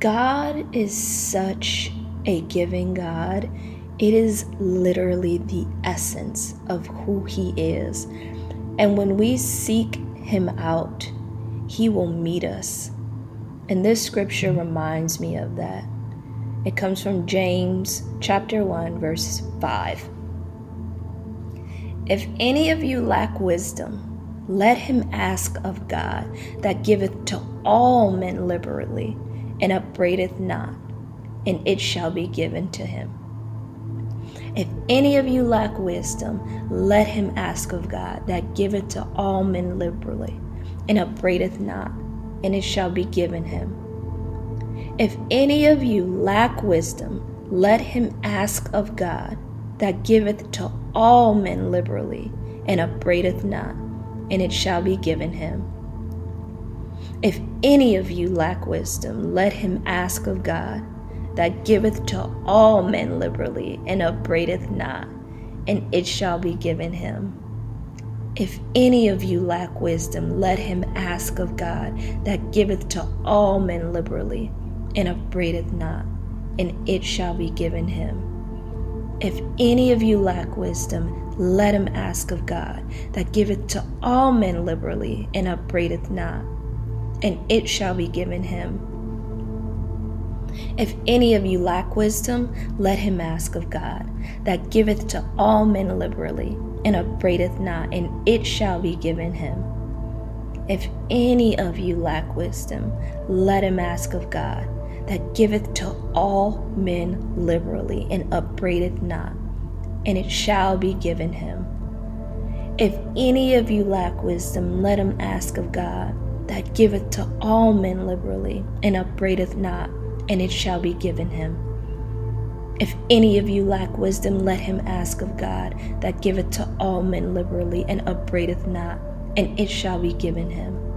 God is such a giving God. It is literally the essence of who He is. And when we seek Him out, He will meet us. And this scripture reminds me of that. It comes from James chapter 1 verse 5. If any of you lack wisdom, let him ask of God that giveth to all men liberally and upbraideth not, and it shall be given to him. If any of you lack wisdom, let him ask of God that giveth to all men liberally, and upbraideth not, and it shall be given him. If any of you lack wisdom, let him ask of God that giveth to all men liberally, and upbraideth not, and it shall be given him. If any of you lack wisdom, let him ask of God that giveth to all men liberally and upbraideth not, and it shall be given him. If any of you lack wisdom, let him ask of God that giveth to all men liberally and upbraideth not, and it shall be given him. If any of you lack wisdom, let him ask of God that giveth to all men liberally and upbraideth not, and it shall be given him. If any of you lack wisdom, let him ask of God, that giveth to all men liberally, and upbraideth not, and it shall be given him. If any of you lack wisdom, let him ask of God, that giveth to all men liberally, and upbraideth not, and it shall be given him. If any of you lack wisdom, let him ask of God, that giveth to all men liberally, and upbraideth not, and it shall be given him. If any of you lack wisdom, let him ask of God, that giveth to all men liberally, and upbraideth not, and it shall be given him.